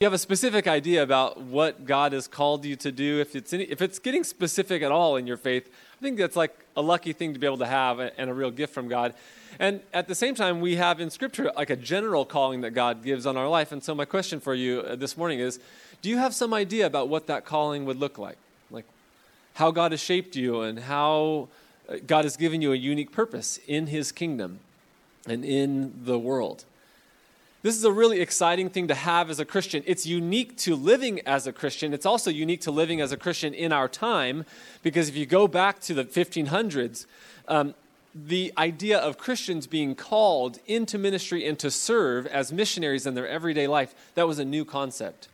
you have a specific idea about what God has called you to do, if it's, any, if it's getting specific at all in your faith, I think that's like a lucky thing to be able to have and a real gift from God. And at the same time, we have in Scripture like a general calling that God gives on our life. And so, my question for you uh, this morning is do you have some idea about what that calling would look like? Like how God has shaped you and how uh, God has given you a unique purpose in His kingdom and in the world? This is a really exciting thing to have as a Christian. It's unique to living as a Christian. It's also unique to living as a Christian in our time because if you go back to the 1500s, um, the idea of Christians being called into ministry and to serve as missionaries in their everyday life, that was a new concept.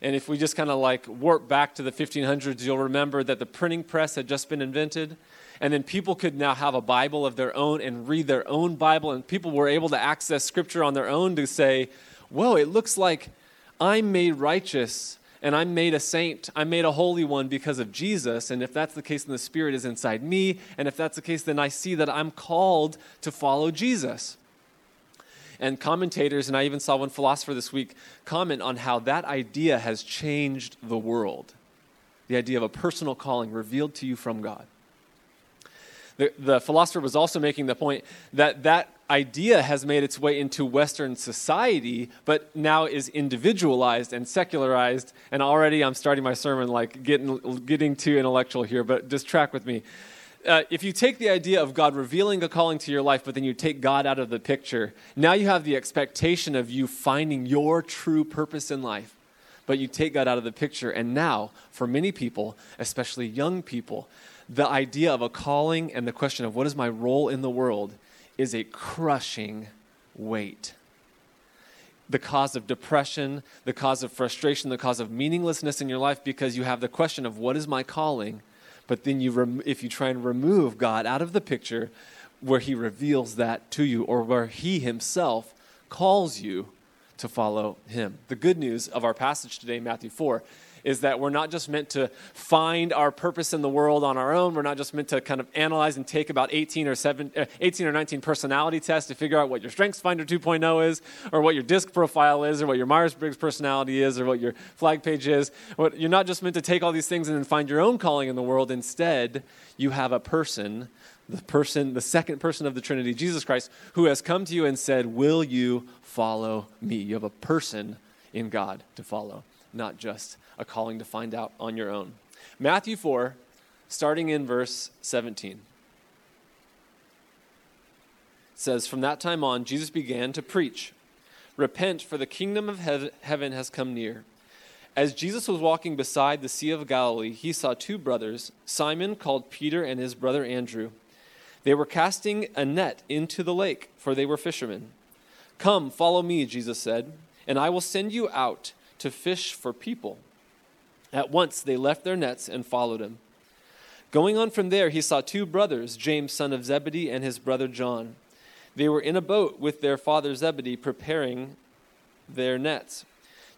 And if we just kind of like warp back to the 1500s, you'll remember that the printing press had just been invented. And then people could now have a Bible of their own and read their own Bible. And people were able to access Scripture on their own to say, whoa, it looks like I'm made righteous and I'm made a saint. I'm made a holy one because of Jesus. And if that's the case, then the Spirit is inside me. And if that's the case, then I see that I'm called to follow Jesus. And commentators, and I even saw one philosopher this week comment on how that idea has changed the world. The idea of a personal calling revealed to you from God. The, the philosopher was also making the point that that idea has made its way into Western society, but now is individualized and secularized. And already I'm starting my sermon like getting, getting too intellectual here, but just track with me. Uh, if you take the idea of God revealing a calling to your life, but then you take God out of the picture, now you have the expectation of you finding your true purpose in life. But you take God out of the picture, and now, for many people, especially young people, the idea of a calling and the question of what is my role in the world is a crushing weight. The cause of depression, the cause of frustration, the cause of meaninglessness in your life because you have the question of what is my calling? But then you rem- if you try and remove God out of the picture where he reveals that to you or where he himself calls you to follow him. The good news of our passage today, Matthew 4, is that we're not just meant to find our purpose in the world on our own. We're not just meant to kind of analyze and take about 18 or, 7, uh, 18 or 19 personality tests to figure out what your Strengths Finder 2.0 is, or what your DISC profile is, or what your Myers Briggs personality is, or what your flag page is. What, you're not just meant to take all these things and then find your own calling in the world. Instead, you have a person the person, the second person of the Trinity, Jesus Christ, who has come to you and said, Will you follow me? You have a person in God to follow, not just a calling to find out on your own. Matthew 4, starting in verse 17. says, From that time on, Jesus began to preach Repent, for the kingdom of heaven has come near. As Jesus was walking beside the Sea of Galilee, he saw two brothers, Simon called Peter and his brother Andrew. They were casting a net into the lake, for they were fishermen. Come, follow me, Jesus said, and I will send you out to fish for people. At once they left their nets and followed him. Going on from there, he saw two brothers, James, son of Zebedee, and his brother John. They were in a boat with their father Zebedee, preparing their nets.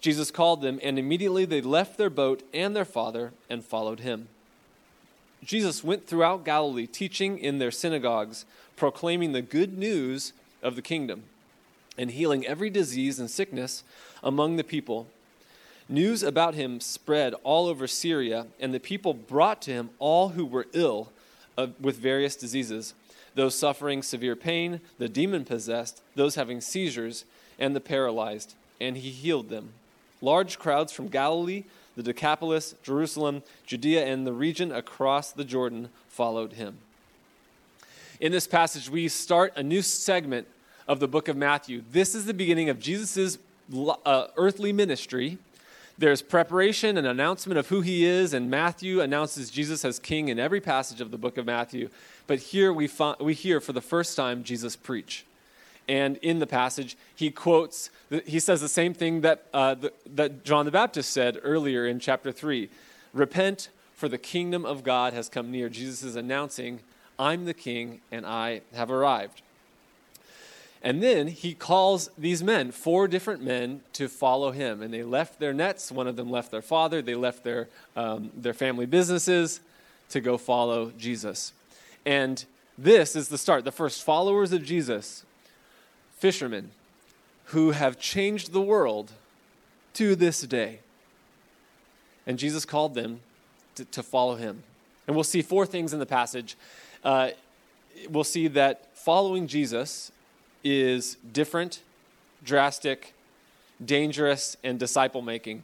Jesus called them, and immediately they left their boat and their father and followed him. Jesus went throughout Galilee, teaching in their synagogues, proclaiming the good news of the kingdom, and healing every disease and sickness among the people. News about him spread all over Syria, and the people brought to him all who were ill with various diseases those suffering severe pain, the demon possessed, those having seizures, and the paralyzed, and he healed them. Large crowds from Galilee, the Decapolis, Jerusalem, Judea, and the region across the Jordan followed him. In this passage, we start a new segment of the book of Matthew. This is the beginning of Jesus' uh, earthly ministry there's preparation and announcement of who he is, and Matthew announces Jesus as king in every passage of the book of Matthew. But here we, find, we hear for the first time Jesus preach. And in the passage, he quotes, he says the same thing that, uh, the, that John the Baptist said earlier in chapter 3 Repent, for the kingdom of God has come near. Jesus is announcing, I'm the king, and I have arrived. And then he calls these men, four different men, to follow him. And they left their nets. One of them left their father. They left their, um, their family businesses to go follow Jesus. And this is the start. The first followers of Jesus, fishermen who have changed the world to this day. And Jesus called them to, to follow him. And we'll see four things in the passage. Uh, we'll see that following Jesus is different, drastic, dangerous, and disciple making.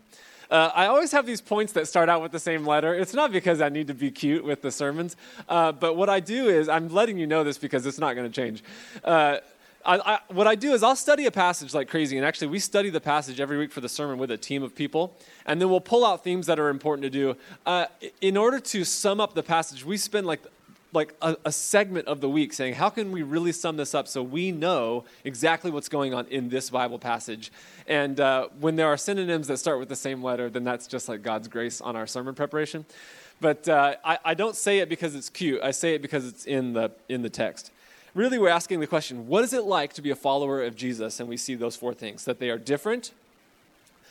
Uh, I always have these points that start out with the same letter. It's not because I need to be cute with the sermons, uh, but what I do is I'm letting you know this because it's not going to change. Uh, I, I, what I do is I'll study a passage like crazy, and actually we study the passage every week for the sermon with a team of people, and then we'll pull out themes that are important to do. Uh, in order to sum up the passage, we spend like like a, a, segment of the week saying, how can we really sum this up so we know exactly what's going on in this Bible passage? And uh, when there are synonyms that start with the same letter, then that's just like God's grace on our sermon preparation. But uh, I, I don't say it because it's cute. I say it because it's in the in the text. Really, we're asking the question: What is it like to be a follower of Jesus? And we see those four things: that they are different,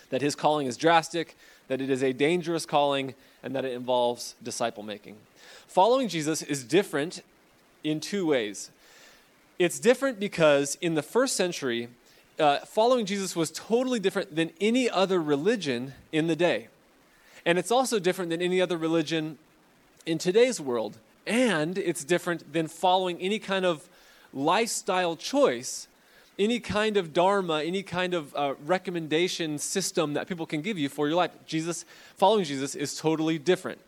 that His calling is drastic, that it is a dangerous calling, and that it involves disciple making. Following Jesus is different in two ways. It's different because in the first century, uh, following Jesus was totally different than any other religion in the day. And it's also different than any other religion in today's world. And it's different than following any kind of lifestyle choice, any kind of dharma, any kind of uh, recommendation system that people can give you for your life. Jesus, following Jesus is totally different.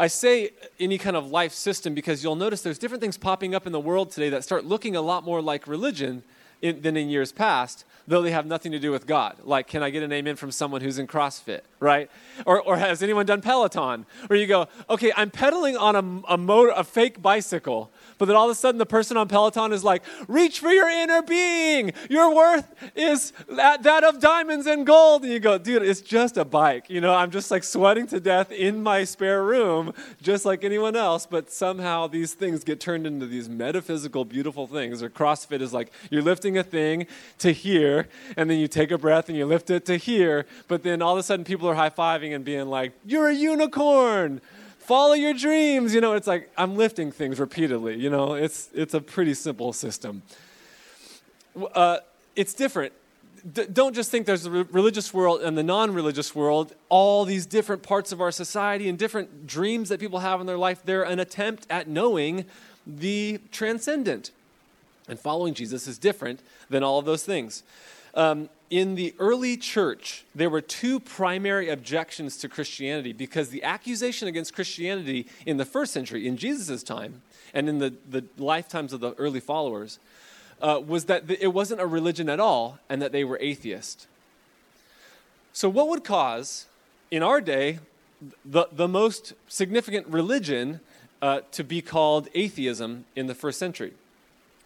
I say any kind of life system because you'll notice there's different things popping up in the world today that start looking a lot more like religion in, than in years past, though they have nothing to do with God. Like, can I get an amen from someone who's in CrossFit, right? Or, or has anyone done Peloton? Where you go, okay, I'm pedaling on a, a, motor, a fake bicycle, but then all of a sudden the person on Peloton is like, reach for your inner being. Your worth is that, that of diamonds and gold. And you go, dude, it's just a bike. You know, I'm just like sweating to death in my spare room, just like anyone else. But somehow these things get turned into these metaphysical, beautiful things. Or CrossFit is like, you're lifting a thing to here, and then you take a breath and you lift it to here. But then all of a sudden people are high fiving and being like, you're a unicorn follow your dreams. You know, it's like I'm lifting things repeatedly. You know, it's, it's a pretty simple system. Uh, it's different. D- don't just think there's the re- religious world and the non religious world, all these different parts of our society and different dreams that people have in their life. They're an attempt at knowing the transcendent. And following Jesus is different than all of those things. Um, in the early church, there were two primary objections to Christianity because the accusation against Christianity in the first century, in Jesus' time, and in the, the lifetimes of the early followers, uh, was that it wasn't a religion at all and that they were atheist. So, what would cause, in our day, the, the most significant religion uh, to be called atheism in the first century?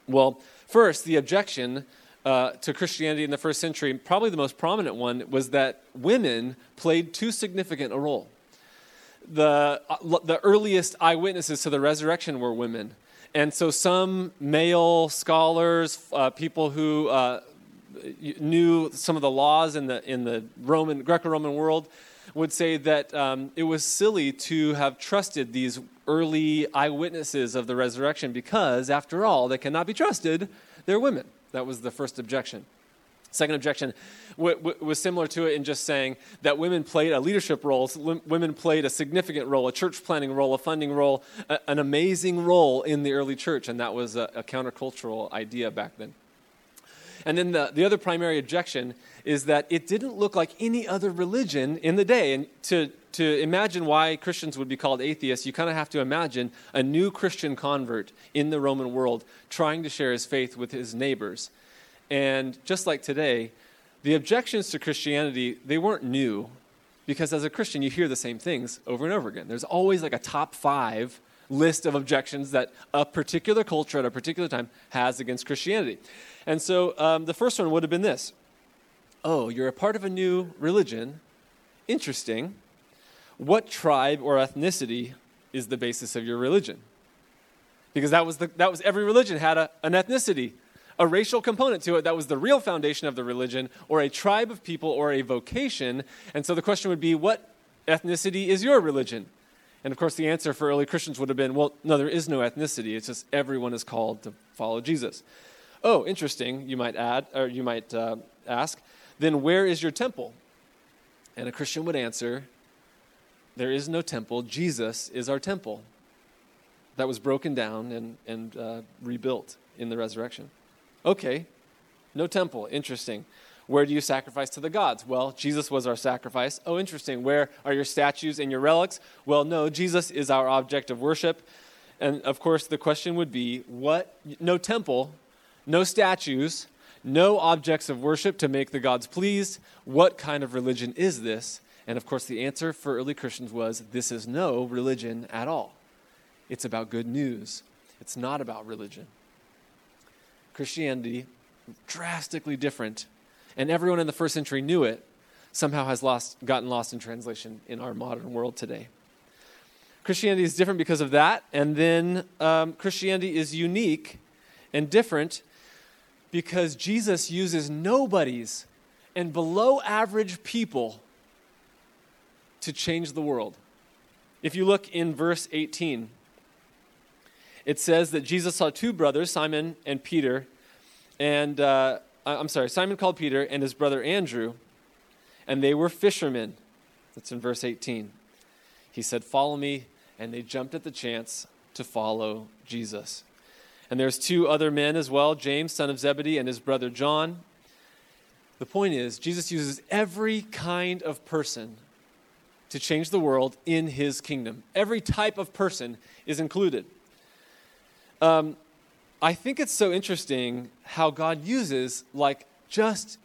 Well, first, the objection uh, to Christianity in the first century, probably the most prominent one was that women played too significant a role. The, uh, the earliest eyewitnesses to the resurrection were women. And so some male scholars, uh, people who uh, knew some of the laws in the, in the Roman, Greco-Roman world, would say that um, it was silly to have trusted these early eyewitnesses of the resurrection because, after all, they cannot be trusted. They're women. That was the first objection. Second objection w- w- was similar to it in just saying that women played a leadership role. Women played a significant role, a church planning role, a funding role, a- an amazing role in the early church, and that was a, a countercultural idea back then. And then the, the other primary objection is that it didn't look like any other religion in the day. And to, to imagine why Christians would be called atheists, you kind of have to imagine a new Christian convert in the Roman world trying to share his faith with his neighbors. And just like today, the objections to Christianity, they weren't new because as a Christian, you hear the same things over and over again. There's always like a top five list of objections that a particular culture at a particular time has against Christianity. And so um, the first one would have been this Oh, you're a part of a new religion. Interesting. What tribe or ethnicity is the basis of your religion? Because that was, the, that was every religion had a, an ethnicity, a racial component to it that was the real foundation of the religion, or a tribe of people, or a vocation. And so the question would be, what ethnicity is your religion? And of course, the answer for early Christians would have been, well, no, there is no ethnicity. It's just everyone is called to follow Jesus. Oh, interesting, you might add, or you might uh, ask. Then where is your temple? And a Christian would answer, There is no temple. Jesus is our temple that was broken down and, and uh, rebuilt in the resurrection. Okay, no temple. Interesting. Where do you sacrifice to the gods? Well, Jesus was our sacrifice. Oh, interesting. Where are your statues and your relics? Well, no, Jesus is our object of worship. And of course, the question would be what? No temple, no statues, no objects of worship to make the gods pleased. What kind of religion is this? And of course, the answer for early Christians was this is no religion at all. It's about good news, it's not about religion. Christianity, drastically different and everyone in the first century knew it, somehow has lost, gotten lost in translation in our modern world today. Christianity is different because of that, and then um, Christianity is unique and different because Jesus uses nobodies and below average people to change the world. If you look in verse 18, it says that Jesus saw two brothers, Simon and Peter, and uh, I'm sorry, Simon called Peter and his brother Andrew, and they were fishermen. That's in verse 18. He said, Follow me, and they jumped at the chance to follow Jesus. And there's two other men as well James, son of Zebedee, and his brother John. The point is, Jesus uses every kind of person to change the world in his kingdom. Every type of person is included. Um, I think it's so interesting how God uses like just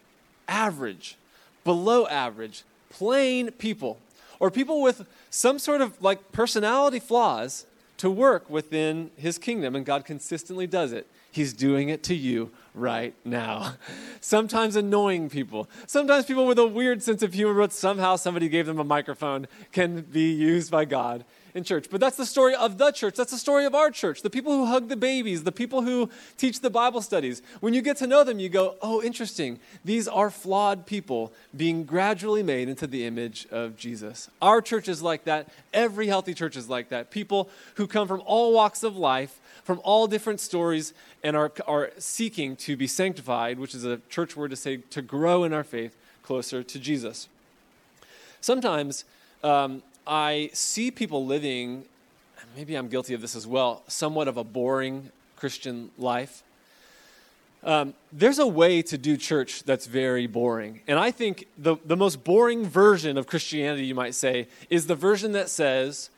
average, below average, plain people, or people with some sort of like personality flaws to work within his kingdom, and God consistently does it. He's doing it to you right now. Sometimes annoying people, sometimes people with a weird sense of humor, but somehow somebody gave them a microphone can be used by God in church. But that's the story of the church. That's the story of our church. The people who hug the babies, the people who teach the Bible studies. When you get to know them, you go, oh, interesting. These are flawed people being gradually made into the image of Jesus. Our church is like that. Every healthy church is like that. People who come from all walks of life, from all different stories, and are, are seeking to be sanctified, which is a church word to say to grow in our faith closer to Jesus. Sometimes, um, I see people living, maybe I'm guilty of this as well, somewhat of a boring Christian life. Um, there's a way to do church that's very boring. And I think the, the most boring version of Christianity, you might say, is the version that says,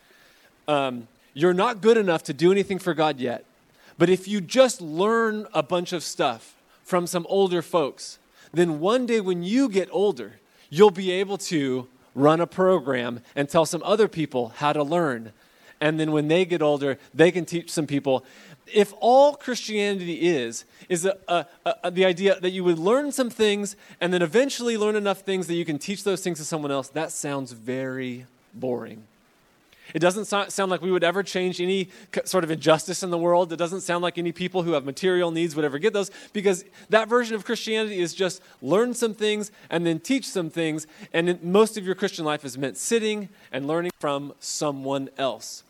um, You're not good enough to do anything for God yet. But if you just learn a bunch of stuff from some older folks, then one day when you get older, you'll be able to run a program and tell some other people how to learn. And then when they get older, they can teach some people. If all Christianity is, is a, a, a, the idea that you would learn some things and then eventually learn enough things that you can teach those things to someone else, that sounds very boring. It doesn't sound like we would ever change any sort of injustice in the world. It doesn't sound like any people who have material needs would ever get those because that version of Christianity is just learn some things and then teach some things. And most of your Christian life is meant sitting and learning from someone else.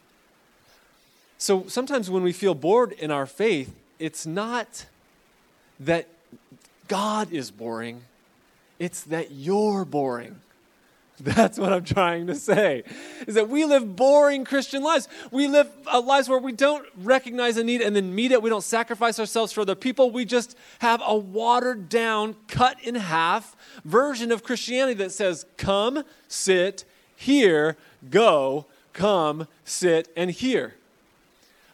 So sometimes when we feel bored in our faith, it's not that God is boring, it's that you're boring. That's what I'm trying to say. Is that we live boring Christian lives. We live uh, lives where we don't recognize a need and then meet it. We don't sacrifice ourselves for other people. We just have a watered down, cut in half version of Christianity that says, come, sit, here, go, come, sit, and here.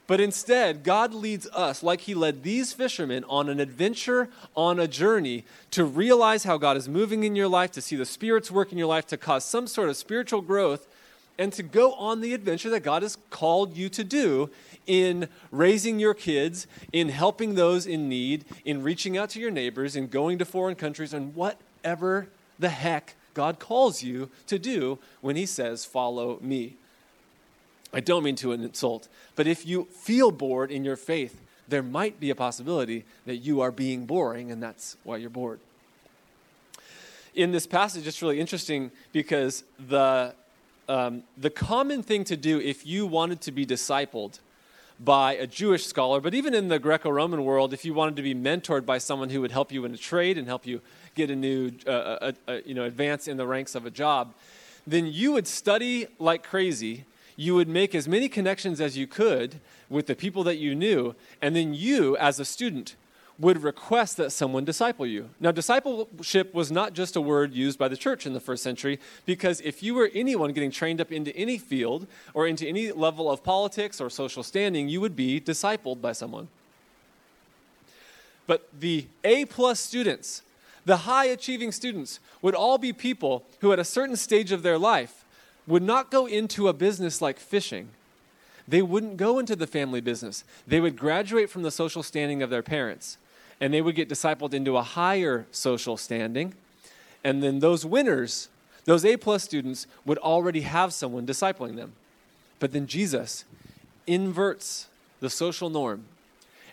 But instead, God leads us, like He led these fishermen, on an adventure, on a journey to realize how God is moving in your life, to see the Spirit's work in your life, to cause some sort of spiritual growth, and to go on the adventure that God has called you to do in raising your kids, in helping those in need, in reaching out to your neighbors, in going to foreign countries, and whatever the heck God calls you to do when He says, Follow me. I don't mean to insult, but if you feel bored in your faith, there might be a possibility that you are being boring and that's why you're bored. In this passage, it's really interesting because the, um, the common thing to do if you wanted to be discipled by a Jewish scholar, but even in the Greco Roman world, if you wanted to be mentored by someone who would help you in a trade and help you get a new, uh, a, a, you know, advance in the ranks of a job, then you would study like crazy. You would make as many connections as you could with the people that you knew, and then you, as a student, would request that someone disciple you. Now, discipleship was not just a word used by the church in the first century, because if you were anyone getting trained up into any field or into any level of politics or social standing, you would be discipled by someone. But the A plus students, the high achieving students, would all be people who, at a certain stage of their life, would not go into a business like fishing. They wouldn't go into the family business. They would graduate from the social standing of their parents and they would get discipled into a higher social standing. And then those winners, those A plus students, would already have someone discipling them. But then Jesus inverts the social norm.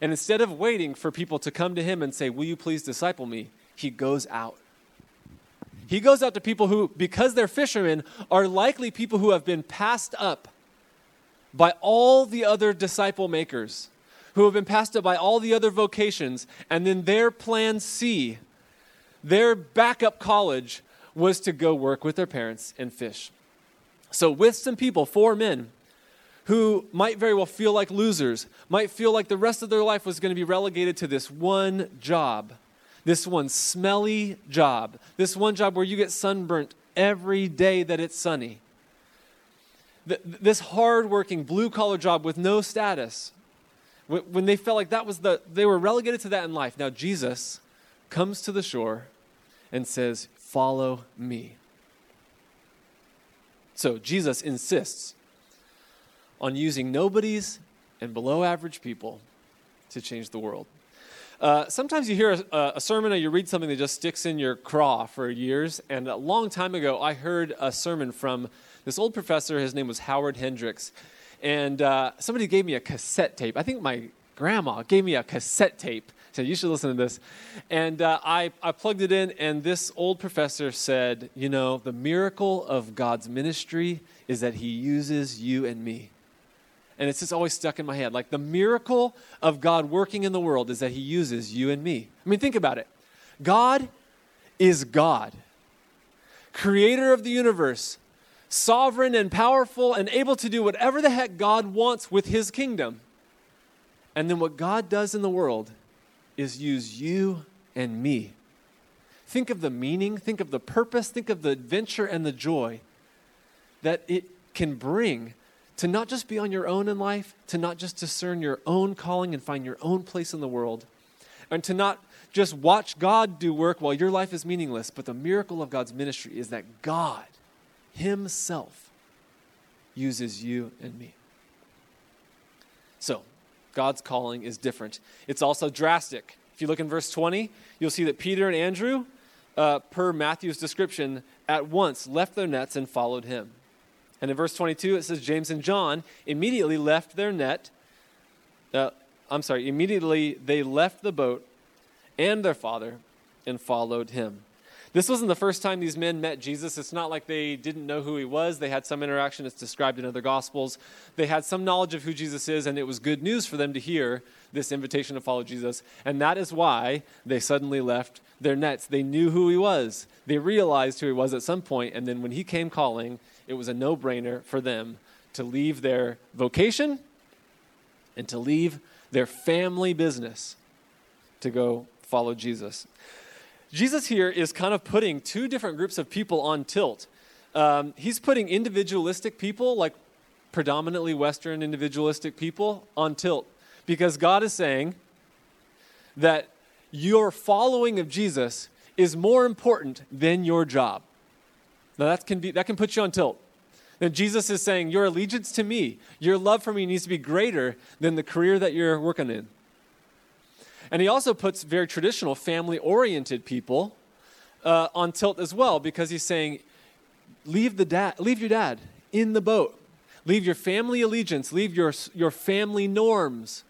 And instead of waiting for people to come to him and say, Will you please disciple me? He goes out. He goes out to people who, because they're fishermen, are likely people who have been passed up by all the other disciple makers who have been passed up by all the other vocations, and then their plan C, their backup college, was to go work with their parents and fish. So, with some people, four men, who might very well feel like losers, might feel like the rest of their life was going to be relegated to this one job, this one smelly job, this one job where you get sunburnt every day that it's sunny. This hardworking blue collar job with no status when they felt like that was the, they were relegated to that in life. Now Jesus comes to the shore and says, Follow me. So Jesus insists on using nobodies and below average people to change the world. Uh, sometimes you hear a, a, sermon or you read something that just sticks in your craw for years. And a long time ago, I heard a sermon from this old professor. His name was Howard Hendricks and uh, somebody gave me a cassette tape. I think my grandma gave me a cassette tape. Said, you should listen to this. And uh, I, I plugged it in, and this old professor said, You know, the miracle of God's ministry is that he uses you and me. And it's just always stuck in my head. Like the miracle of God working in the world is that he uses you and me. I mean, think about it. God is God, creator of the universe, sovereign and powerful and able to do whatever the heck God wants with his kingdom. And then what God does in the world is use you and me. Think of the meaning, think of the purpose, think of the adventure and the joy that it can bring to not just be on your own in life, to not just discern your own calling and find your own place in the world, and to not just watch God do work while your life is meaningless, but the miracle of God's ministry is that God Himself uses you and me. So, God's calling is different. It's also drastic. If you look in verse 20, you'll see that Peter and Andrew, uh, per Matthew's description, at once left their nets and followed him. And in verse 22, it says James and John immediately left their net. Uh, I'm sorry, immediately they left the boat and their father and followed him. This wasn't the first time these men met Jesus. It's not like they didn't know who he was. They had some interaction. It's described in other gospels. They had some knowledge of who Jesus is, and it was good news for them to hear this invitation to follow Jesus. And that is why they suddenly left their nets. They knew who he was, they realized who he was at some point, and then when he came calling, it was a no brainer for them to leave their vocation and to leave their family business to go follow Jesus. Jesus here is kind of putting two different groups of people on tilt. Um, he's putting individualistic people, like predominantly Western individualistic people, on tilt because God is saying that your following of Jesus is more important than your job. Now, that can, be, that can put you on tilt. Then Jesus is saying, Your allegiance to me, your love for me needs to be greater than the career that you're working in. And he also puts very traditional family oriented people uh, on tilt as well because he's saying, leave, the dad, leave your dad in the boat. Leave your family allegiance, leave your, your family norms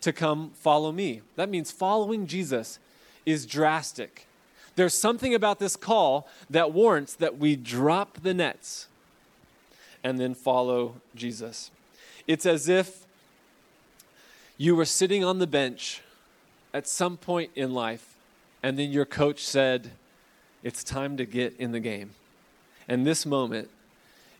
to come follow me. That means following Jesus is drastic. There's something about this call that warrants that we drop the nets and then follow Jesus. It's as if you were sitting on the bench at some point in life, and then your coach said, It's time to get in the game. And this moment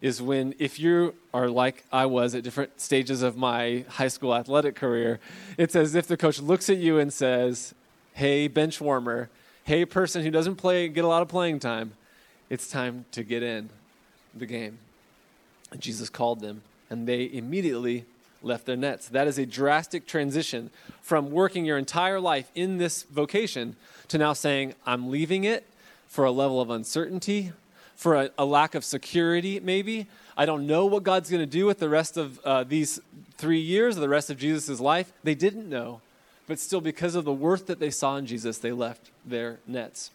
is when, if you are like I was at different stages of my high school athletic career, it's as if the coach looks at you and says, Hey, bench warmer, hey, person who doesn't play, get a lot of playing time, it's time to get in the game. And Jesus called them, and they immediately left their nets. That is a drastic transition from working your entire life in this vocation to now saying, I'm leaving it for a level of uncertainty, for a, a lack of security, maybe. I don't know what God's going to do with the rest of uh, these three years, or the rest of Jesus' life. They didn't know, but still, because of the worth that they saw in Jesus, they left their nets.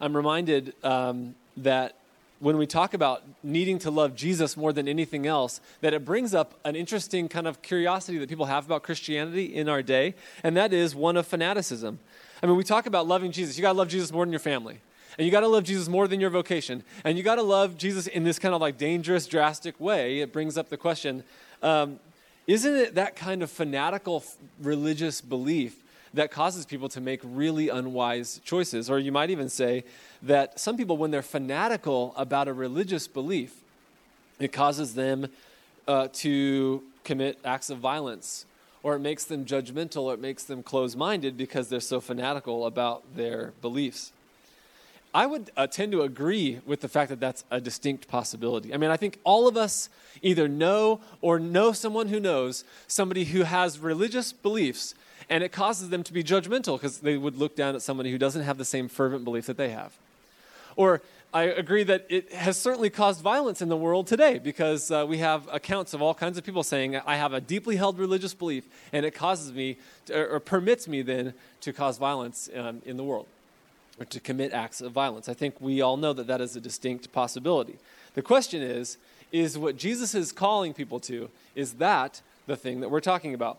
I'm reminded um, that when we talk about needing to love Jesus more than anything else, that it brings up an interesting kind of curiosity that people have about Christianity in our day, and that is one of fanaticism. I mean, we talk about loving Jesus. You got to love Jesus more than your family. And you got to love Jesus more than your vocation. And you got to love Jesus in this kind of like dangerous, drastic way. It brings up the question um, isn't it that kind of fanatical religious belief that causes people to make really unwise choices. Or you might even say that some people, when they're fanatical about a religious belief, it causes them uh, to commit acts of violence, or it makes them judgmental, or it makes them close minded because they're so fanatical about their beliefs. I would uh, tend to agree with the fact that that's a distinct possibility. I mean, I think all of us either know or know someone who knows somebody who has religious beliefs and it causes them to be judgmental because they would look down at somebody who doesn't have the same fervent belief that they have. Or I agree that it has certainly caused violence in the world today because uh, we have accounts of all kinds of people saying, I have a deeply held religious belief, and it causes me, to, or permits me then, to cause violence um, in the world or to commit acts of violence. I think we all know that that is a distinct possibility. The question is, is what Jesus is calling people to, is that the thing that we're talking about?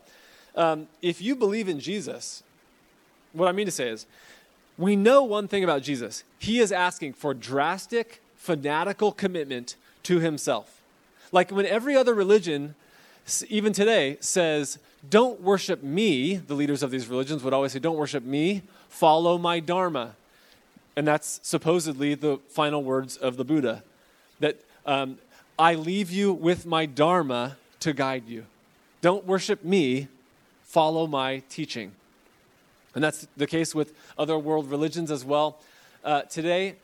Um, if you believe in Jesus, what I mean to say is, we know one thing about Jesus. He is asking for drastic, fanatical commitment to himself. Like when every other religion, even today, says, Don't worship me, the leaders of these religions would always say, Don't worship me, follow my Dharma. And that's supposedly the final words of the Buddha that um, I leave you with my Dharma to guide you. Don't worship me, follow my teaching. And that's the case with other world religions as well uh, today.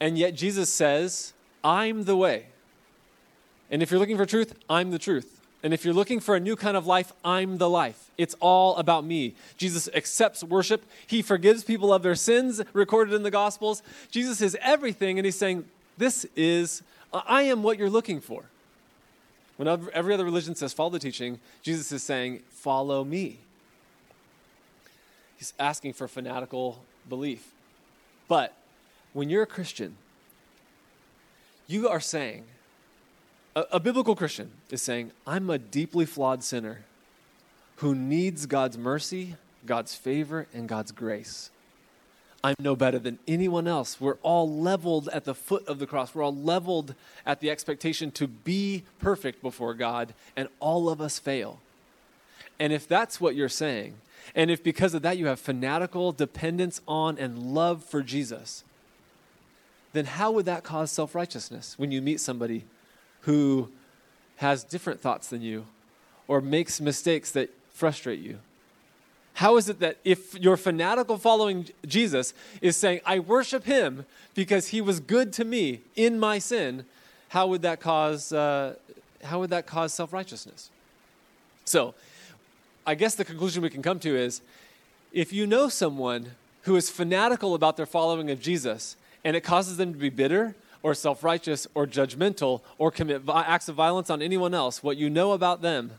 And yet Jesus says, I'm the way. And if you're looking for truth, I'm the truth. And if you're looking for a new kind of life, I'm the life. It's all about me. Jesus accepts worship. He forgives people of their sins recorded in the Gospels. Jesus is everything, and he's saying, This is, I am what you're looking for. When every other religion says follow the teaching, Jesus is saying, follow me. He's asking for fanatical belief. But when you're a Christian, you are saying, a, a biblical Christian is saying, I'm a deeply flawed sinner who needs God's mercy, God's favor, and God's grace. I'm no better than anyone else. We're all leveled at the foot of the cross. We're all leveled at the expectation to be perfect before God, and all of us fail. And if that's what you're saying, and if because of that you have fanatical dependence on and love for Jesus, then how would that cause self righteousness when you meet somebody who has different thoughts than you or makes mistakes that frustrate you? How is it that if your fanatical following Jesus is saying, I worship him because he was good to me in my sin, how would that cause, uh, how would that cause self righteousness? So, I guess the conclusion we can come to is if you know someone who is fanatical about their following of Jesus and it causes them to be bitter or self righteous or judgmental or commit acts of violence on anyone else, what you know about them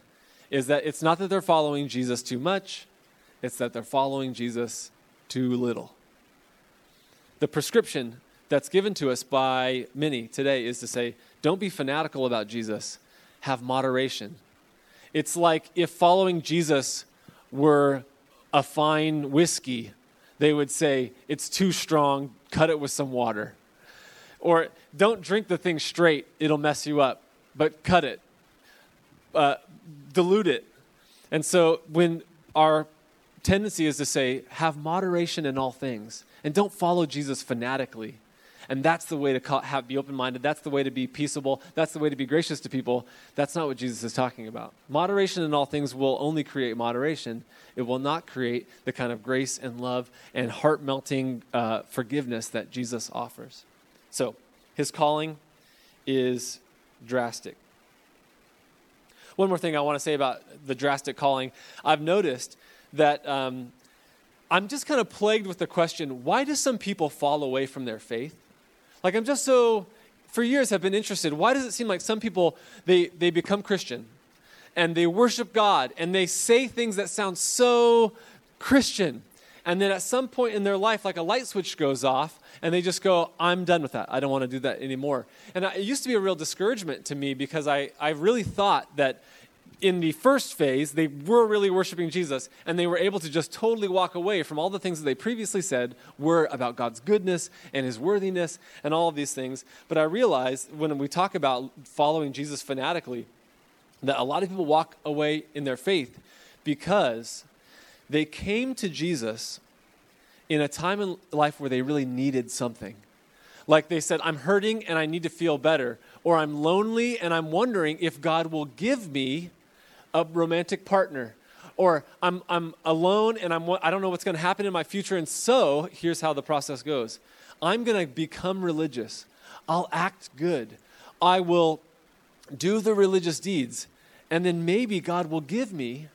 is that it's not that they're following Jesus too much it's that they're following Jesus too little. The prescription that's given to us by many today is to say, don't be fanatical about Jesus, have moderation. It's like if following Jesus were a fine whiskey, they would say, it's too strong, cut it with some water. Or don't drink the thing straight, it'll mess you up, but cut it, uh, dilute it, And so when our tendency is to say, have moderation in all things, and don't follow Jesus fanatically. And that's the way to call, have, be open minded. That's the way to be peaceable. That's the way to be gracious to people. That's not what Jesus is talking about. Moderation in all things will only create moderation. It will not create the kind of grace and love and heart melting uh, forgiveness that Jesus offers. So, his calling is drastic. One more thing I want to say about the drastic calling. I've noticed that um, I'm just kind of plagued with the question why do some people fall away from their faith? Like, I'm just so, for years, have been interested. Why does it seem like some people, they, they become Christian and they worship God and they say things that sound so Christian? And then at some point in their life, like a light switch goes off, and they just go, I'm done with that. I don't want to do that anymore. And it used to be a real discouragement to me because I, I really thought that in the first phase, they were really worshiping Jesus, and they were able to just totally walk away from all the things that they previously said were about God's goodness and his worthiness and all of these things. But I realized when we talk about following Jesus fanatically, that a lot of people walk away in their faith because they came to Jesus in a time in life where they really needed something. Like they said, I'm hurting and I need to feel better. Or I'm lonely and I'm wondering if God will give me a romantic partner. Or I'm, I'm alone and I'm, I don't know what's going to happen in my future. And so here's how the process goes I'm going to become religious. I'll act good. I will do the religious deeds. And then maybe God will give me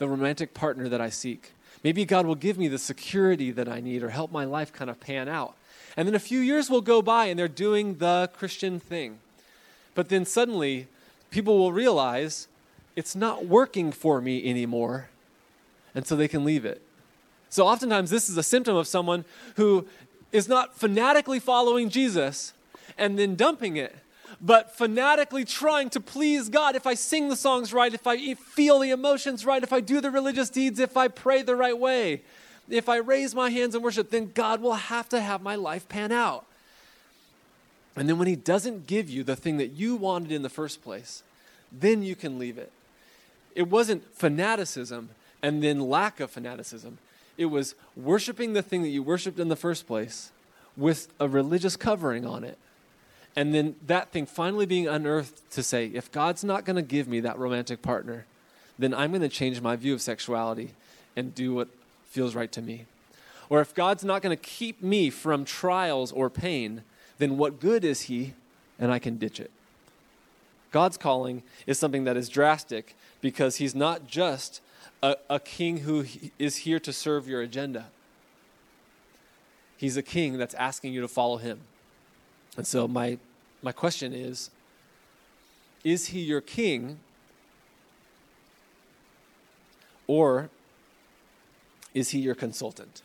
the romantic partner that I seek. Maybe God will give me the security that I need or help my life kind of pan out. And then a few years will go by and they're doing the Christian thing. But then suddenly, people will realize it's not working for me anymore, and so they can leave it. So, oftentimes, this is a symptom of someone who is not fanatically following Jesus and then dumping it, but fanatically trying to please God. If I sing the songs right, if I feel the emotions right, if I do the religious deeds, if I pray the right way, if I raise my hands in worship, then God will have to have my life pan out. And then when He doesn't give you the thing that you wanted in the first place, then you can leave it. It wasn't fanaticism and then lack of fanaticism. It was worshiping the thing that you worshiped in the first place with a religious covering on it. And then that thing finally being unearthed to say, if God's not going to give me that romantic partner, then I'm going to change my view of sexuality and do what feels right to me. Or if God's not going to keep me from trials or pain, then what good is He? And I can ditch it. God's calling is something that is drastic because he's not just a, a king who is here to serve your agenda. He's a king that's asking you to follow him. And so, my, my question is Is he your king? Or is he your consultant?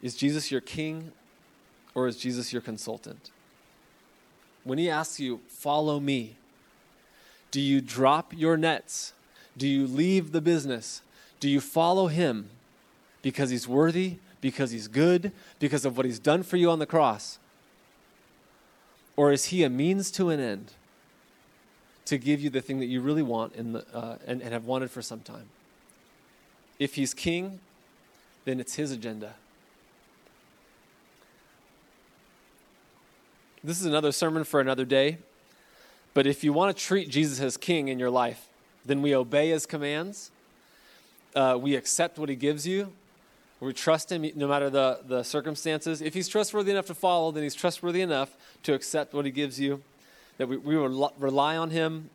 Is Jesus your king or is Jesus your consultant? When he asks you, Follow me, do you drop your nets? Do you leave the business? Do you follow him because he's worthy, because he's good, because of what he's done for you on the cross? Or is he a means to an end to give you the thing that you really want the, uh, and, and have wanted for some time? If he's king, then it's his agenda. This is another sermon for another day. But if you want to treat Jesus as king in your life, then we obey his commands. Uh, we accept what he gives you. We trust him no matter the, the circumstances. If he's trustworthy enough to follow, then he's trustworthy enough to accept what he gives you. That we, we rely on him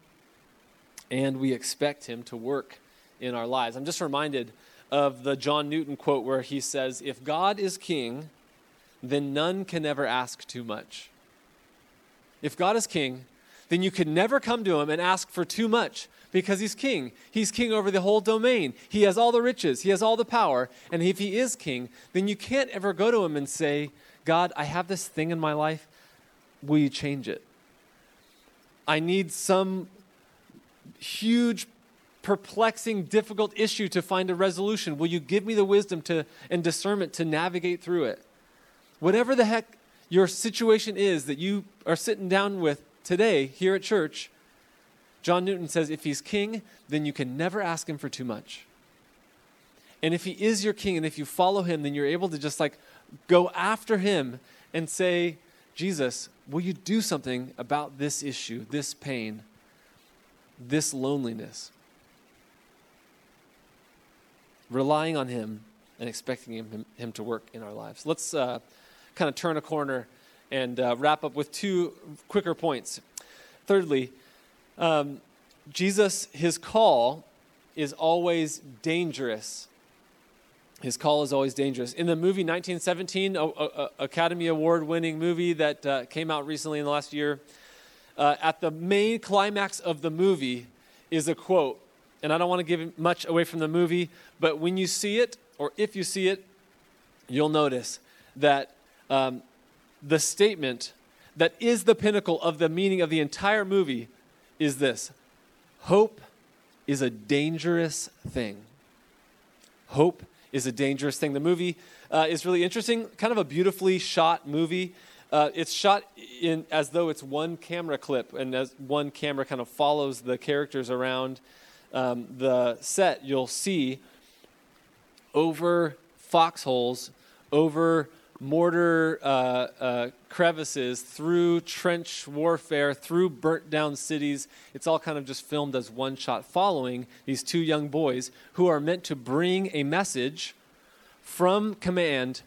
and we expect him to work in our lives. I'm just reminded of the John Newton quote where he says, If God is king, then none can ever ask too much. If God is king, then you can never come to him and ask for too much because he's king. He's king over the whole domain. He has all the riches, he has all the power. And if he is king, then you can't ever go to him and say, God, I have this thing in my life. Will you change it? I need some huge, perplexing, difficult issue to find a resolution. Will you give me the wisdom to, and discernment to navigate through it? Whatever the heck your situation is that you are sitting down with today here at church, John Newton says if he's king, then you can never ask him for too much. And if he is your king and if you follow him, then you're able to just like go after him and say, Jesus, will you do something about this issue, this pain, this loneliness? Relying on him and expecting him, him to work in our lives. Let's uh, kind of turn a corner and uh, wrap up with two quicker points. Thirdly, um, Jesus, his call is always dangerous. His call is always dangerous. In the movie 1917, a, Academy Award winning movie that uh, came out recently in the last year, uh, at the main climax of the movie is a quote. And I don't want to give much away from the movie, but when you see it, or if you see it, you'll notice that um, the statement that is the pinnacle of the meaning of the entire movie is this Hope is a dangerous thing. Hope is a dangerous thing. The movie uh, is really interesting, kind of a beautifully shot movie. Uh, it's shot in as though it's one camera clip, and as one camera kind of follows the characters around um, the set, you'll see over foxholes, over mortar uh, uh, crevices, through trench warfare, through burnt down cities. It's all kind of just filmed as one shot, following these two young boys who are meant to bring a message from command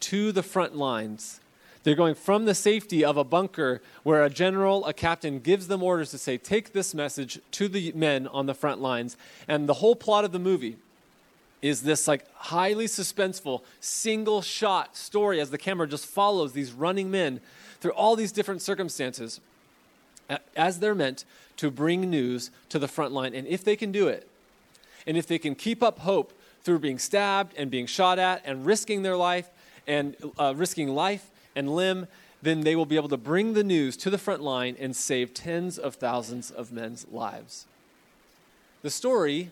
to the front lines. They're going from the safety of a bunker where a general, a captain gives them orders to say, Take this message to the men on the front lines. And the whole plot of the movie is this like highly suspenseful single shot story as the camera just follows these running men through all these different circumstances as they're meant to bring news to the front line. And if they can do it and if they can keep up hope through being stabbed and being shot at and risking their life and uh, risking life and limb then they will be able to bring the news to the front line and save tens of thousands of men's lives. The story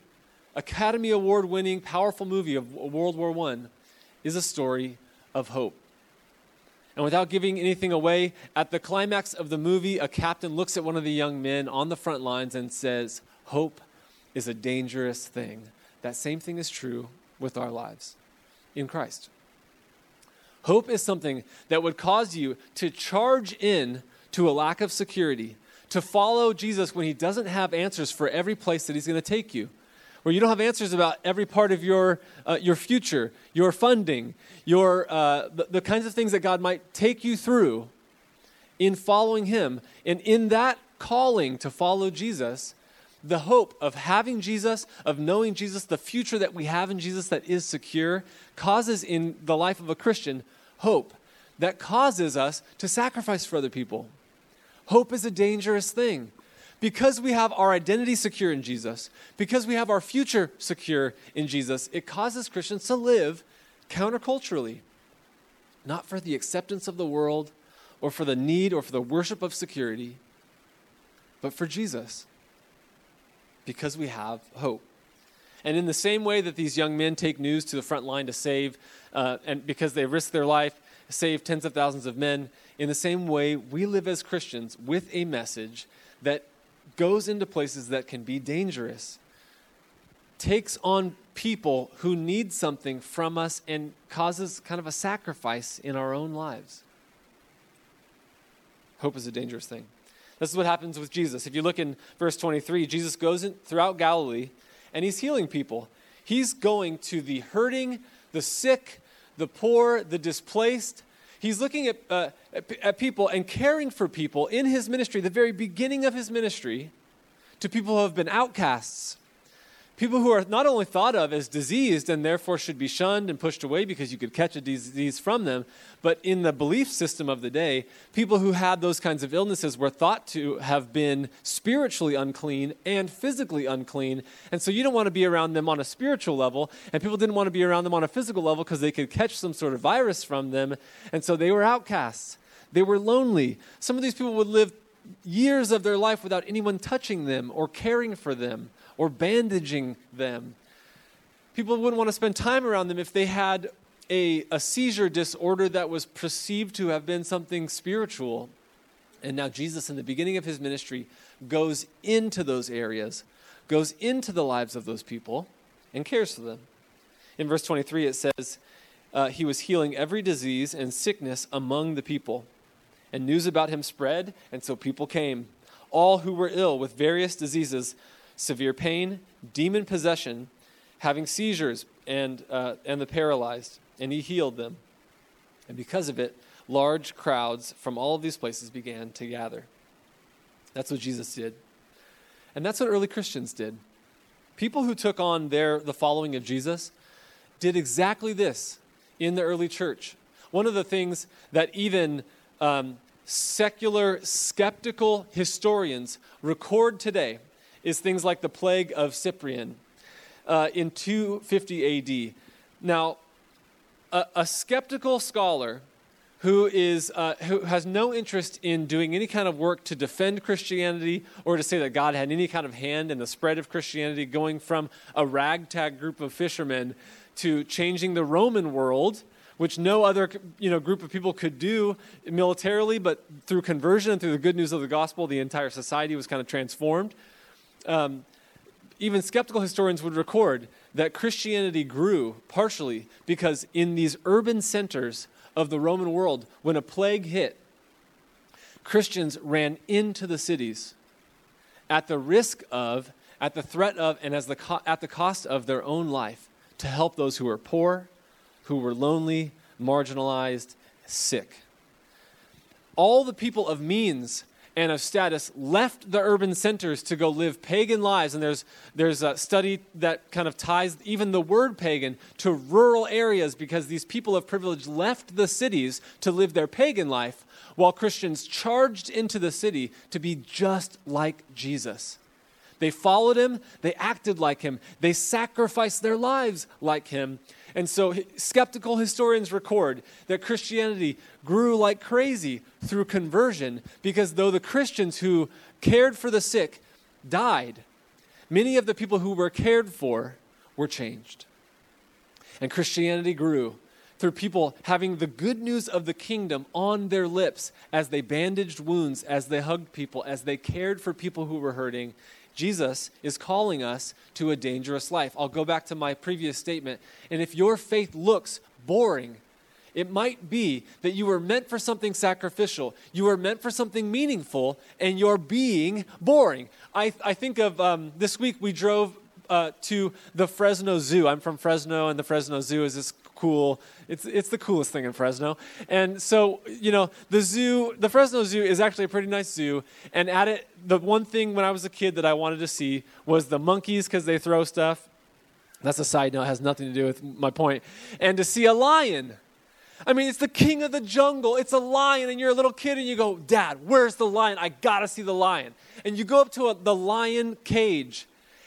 Academy Award winning, powerful movie of World War I is a story of hope. And without giving anything away, at the climax of the movie, a captain looks at one of the young men on the front lines and says, Hope is a dangerous thing. That same thing is true with our lives in Christ. Hope is something that would cause you to charge in to a lack of security, to follow Jesus when he doesn't have answers for every place that he's going to take you where you don't have answers about every part of your, uh, your future, your funding, your, uh, the, the kinds of things that God might take you through in following Him. And in that calling to follow Jesus, the hope of having Jesus, of knowing Jesus, the future that we have in Jesus that is secure, causes in the life of a Christian hope that causes us to sacrifice for other people. Hope is a dangerous thing because we have our identity secure in Jesus, because we have our future secure in Jesus, it causes Christians to live counterculturally, not for the acceptance of the world or for the need or for the worship of security, but for Jesus, because we have hope. And in the same way that these young men take news to the front line to save, uh, and because they risk their life, save tens of thousands of men, in the same way, we live as Christians with a message that goes into places that can be dangerous, takes on people who need something from us, and causes kind of a sacrifice in our own lives. Hope is a dangerous thing. This is what happens with Jesus. If you look in verse 23, Jesus goes in, throughout Galilee and he's healing people. He's going to the hurting, the sick, the poor, the displaced, He's looking at, uh, at, at people and caring for people in his ministry, the very beginning of his ministry, to people who have been outcasts, people who are not only thought of as diseased and therefore should be shunned and pushed away because you could catch a disease from them, but in the belief system of the day, people who had those kinds of illnesses were thought to have been spiritually unclean and physically unclean. And so you don't want to be around them on a spiritual level, and people didn't want to be around them on a physical level because they could catch some sort of virus from them. And so they were outcasts. They were lonely. Some of these people would live years of their life without anyone touching them or caring for them or bandaging them. People wouldn't want to spend time around them if they had a, a seizure disorder that was perceived to have been something spiritual. And now Jesus, in the beginning of his ministry, goes into those areas, goes into the lives of those people, and cares for them. In verse 23, it says, uh, He was healing every disease and sickness among the people. And news about him spread, and so people came. All who were ill with various diseases, severe pain, demon possession, having seizures, and, uh, and the paralyzed, and he healed them. And because of it, large crowds from all of these places began to gather. That's what Jesus did. And that's what early Christians did. People who took on their, the following of Jesus did exactly this in the early church. One of the things that even um, secular, skeptical historians record today is things like the plague of Cyprian uh, in 250 AD. Now, a, a skeptical scholar who, is, uh, who has no interest in doing any kind of work to defend Christianity or to say that God had any kind of hand in the spread of Christianity, going from a ragtag group of fishermen to changing the Roman world, which no other you know, group of people could do militarily, but through conversion and through the good news of the gospel, the entire society was kind of transformed. Um, even skeptical historians would record that Christianity grew partially because in these urban centers, of the Roman world, when a plague hit, Christians ran into the cities at the risk of, at the threat of, and as the co- at the cost of their own life to help those who were poor, who were lonely, marginalized, sick. All the people of means and of status left the urban centers to go live pagan lives. And there's, there's a study that kind of ties even the word pagan to rural areas because these people of privilege left the cities to live their pagan life while Christians charged into the city to be just like Jesus. They followed him, they acted like him, they sacrificed their lives like him. And so, skeptical historians record that Christianity grew like crazy through conversion because though the Christians who cared for the sick died, many of the people who were cared for were changed. And Christianity grew through people having the good news of the kingdom on their lips as they bandaged wounds, as they hugged people, as they cared for people who were hurting, Jesus is calling us to a dangerous life. I'll go back to my previous statement. And if your faith looks boring, it might be that you were meant for something sacrificial. You were meant for something meaningful, and you're being boring. I, I think of um, this week we drove uh, to the Fresno Zoo. I'm from Fresno, and the Fresno Zoo is this cool. It's it's the coolest thing in Fresno. And so, you know, the zoo, the Fresno Zoo is actually a pretty nice zoo. And at it, the one thing when I was a kid that I wanted to see was the monkeys because they throw stuff. That's a side note, has nothing to do with my point. And to see a lion. I mean, it's the king of the jungle. It's a lion, and you're a little kid, and you go, Dad, where's the lion? I gotta see the lion. And you go up to a, the lion cage,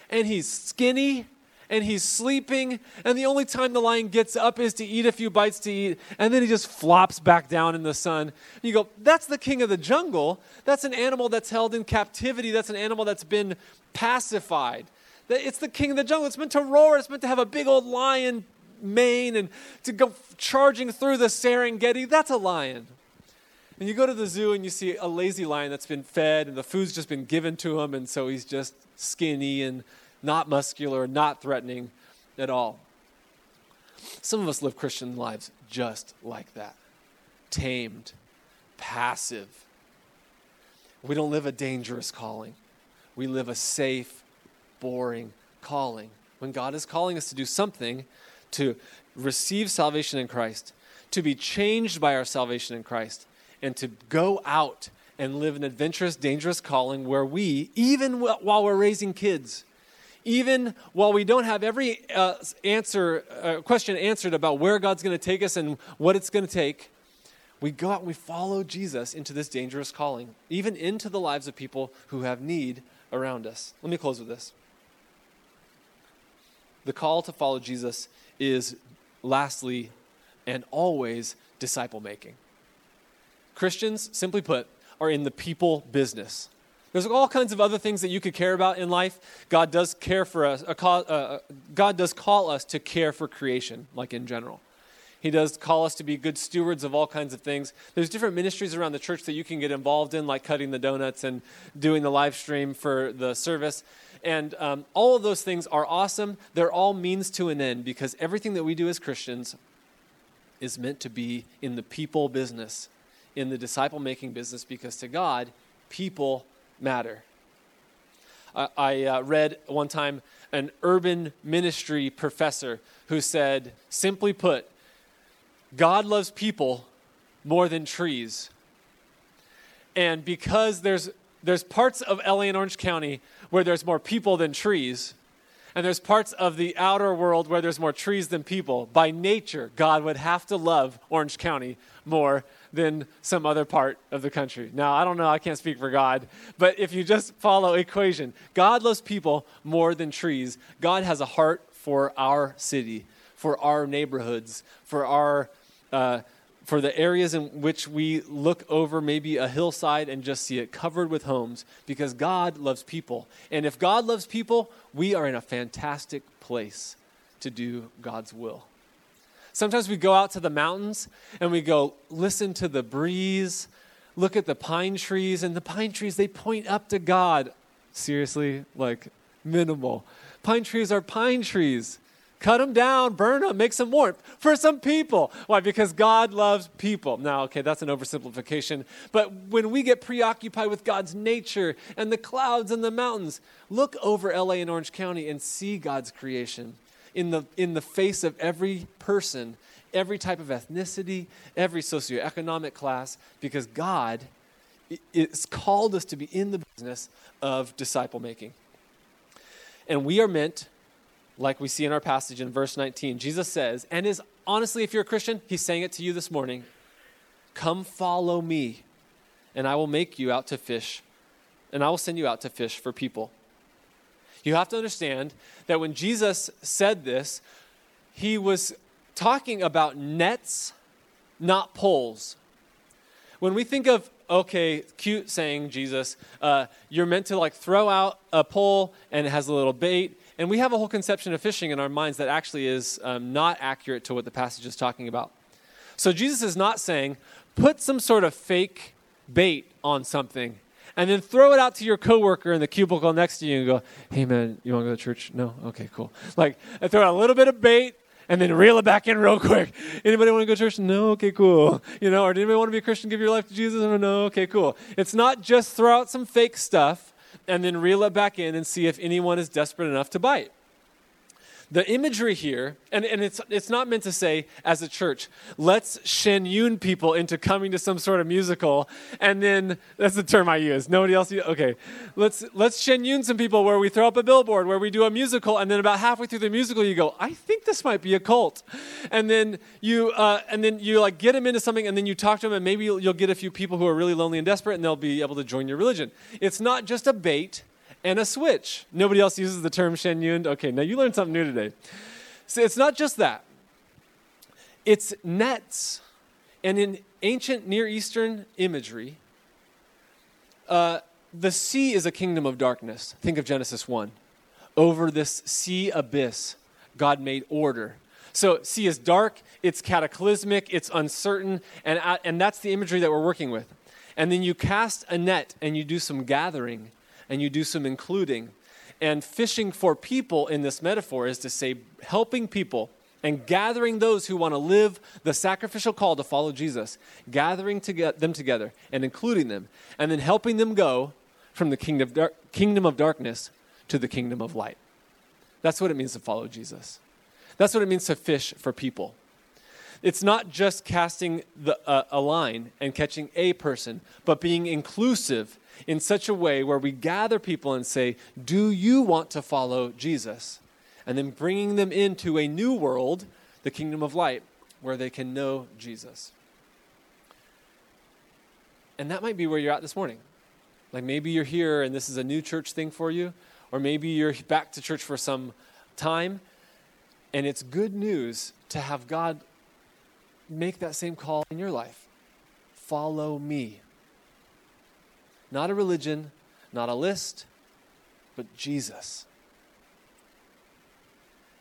and he's skinny and he's sleeping, and the only time the lion gets up is to eat a few bites to eat, and then he just flops back down in the sun. You go, that's the king of the jungle. That's an animal that's held in captivity. That's an animal that's been pacified. It's the king of the jungle. It's meant to roar. It's meant to have a big old lion mane and to go charging through the Serengeti. That's a lion. And you go to the zoo and you see a lazy lion that's been fed and the food's just been given to him, and so he's just skinny and not muscular, not threatening at all. Some of us live Christian lives just like that tamed, passive. We don't live a dangerous calling, we live a safe, boring calling. When God is calling us to do something, to receive salvation in Christ, to be changed by our salvation in Christ, and to go out and live an adventurous, dangerous calling where we, even while we're raising kids, even while we don't have every uh, answer uh, question answered about where God's going to take us and what it's going to take, we go out and we follow Jesus into this dangerous calling, even into the lives of people who have need around us. Let me close with this. The call to follow Jesus is lastly and always disciple making. Christians, simply put, are in the people business. There's all kinds of other things that you could care about in life. God does care for us. Uh, uh, God does call us to care for creation, like in general. He does call us to be good stewards of all kinds of things. There's different ministries around the church that you can get involved in, like cutting the donuts and doing the live stream for the service. And um, all of those things are awesome. They're all means to an end because everything that we do as Christians is meant to be in the people business, in the disciple making business, because to God, people matter. I, I uh, read one time an urban ministry professor who said, simply put, God loves people more than trees. And because there's, there's parts of LA and Orange County where there's more people than trees, and there's parts of the outer world where there's more trees than people, by nature, God would have to love Orange County more than some other part of the country. Now, I don't know, I can't speak for God, but if you just follow equation, God loves people more than trees. God has a heart for our city, for our neighborhoods, for our uh, for the areas in which we look over maybe a hillside and just see it covered with homes because God loves people. And if God loves people, we are in a fantastic place to do God's will. Sometimes we go out to the mountains and we go listen to the breeze, look at the pine trees, and the pine trees, they point up to God. Seriously, like minimal. Pine trees are pine trees. Cut them down, burn them, make some warmth for some people. Why? Because God loves people. Now, okay, that's an oversimplification. But when we get preoccupied with God's nature and the clouds and the mountains, look over LA and Orange County and see God's creation in the, in the face of every person, every type of ethnicity, every socioeconomic class, because God is called us to be in the business of disciple making. And we are meant, like we see in our passage in verse 19, Jesus says, and is honestly, if you're a Christian, he's saying it to you this morning come follow me, and I will make you out to fish, and I will send you out to fish for people. You have to understand that when Jesus said this, he was talking about nets, not poles. When we think of, okay, cute saying, Jesus, uh, you're meant to like throw out a pole and it has a little bait. And we have a whole conception of fishing in our minds that actually is um, not accurate to what the passage is talking about. So Jesus is not saying, put some sort of fake bait on something and then throw it out to your coworker in the cubicle next to you and go, hey man, you want to go to church? No? Okay, cool. Like, I throw out a little bit of bait and then reel it back in real quick. Anybody want to go to church? No? Okay, cool. You know, or did anybody want to be a Christian, give your life to Jesus? No, no, okay, cool. It's not just throw out some fake stuff and then reel it back in and see if anyone is desperate enough to bite the imagery here, and, and it's, it's not meant to say, as a church, let's Shen Yun people into coming to some sort of musical, and then, that's the term I use. Nobody else, okay. Let's, let's Shen Yun some people where we throw up a billboard, where we do a musical, and then about halfway through the musical, you go, I think this might be a cult. And then you, uh, and then you like get them into something, and then you talk to them, and maybe you'll, you'll get a few people who are really lonely and desperate, and they'll be able to join your religion. It's not just a bait and a switch. Nobody else uses the term Shen Yun. Okay, now you learned something new today. So it's not just that, it's nets. And in ancient Near Eastern imagery, uh, the sea is a kingdom of darkness. Think of Genesis 1. Over this sea abyss, God made order. So, sea is dark, it's cataclysmic, it's uncertain, and, uh, and that's the imagery that we're working with. And then you cast a net and you do some gathering and you do some including. And fishing for people in this metaphor is to say, helping people and gathering those who want to live the sacrificial call to follow Jesus, gathering to get them together and including them, and then helping them go from the kingdom of, dar- kingdom of darkness to the kingdom of light. That's what it means to follow Jesus. That's what it means to fish for people. It's not just casting the, uh, a line and catching a person, but being inclusive in such a way where we gather people and say, Do you want to follow Jesus? And then bringing them into a new world, the kingdom of light, where they can know Jesus. And that might be where you're at this morning. Like maybe you're here and this is a new church thing for you, or maybe you're back to church for some time. And it's good news to have God make that same call in your life follow me. Not a religion, not a list, but Jesus.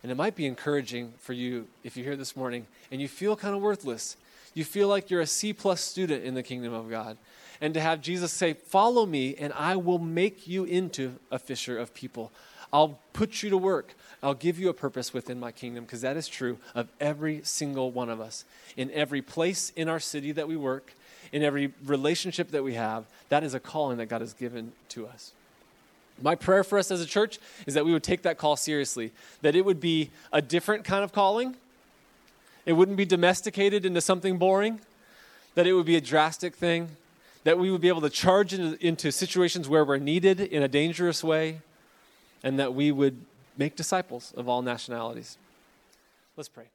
And it might be encouraging for you if you're here this morning and you feel kind of worthless. You feel like you're a C plus student in the kingdom of God. And to have Jesus say, Follow me, and I will make you into a fisher of people. I'll put you to work. I'll give you a purpose within my kingdom, because that is true of every single one of us. In every place in our city that we work, in every relationship that we have, that is a calling that God has given to us. My prayer for us as a church is that we would take that call seriously, that it would be a different kind of calling. It wouldn't be domesticated into something boring, that it would be a drastic thing, that we would be able to charge into, into situations where we're needed in a dangerous way, and that we would make disciples of all nationalities. Let's pray.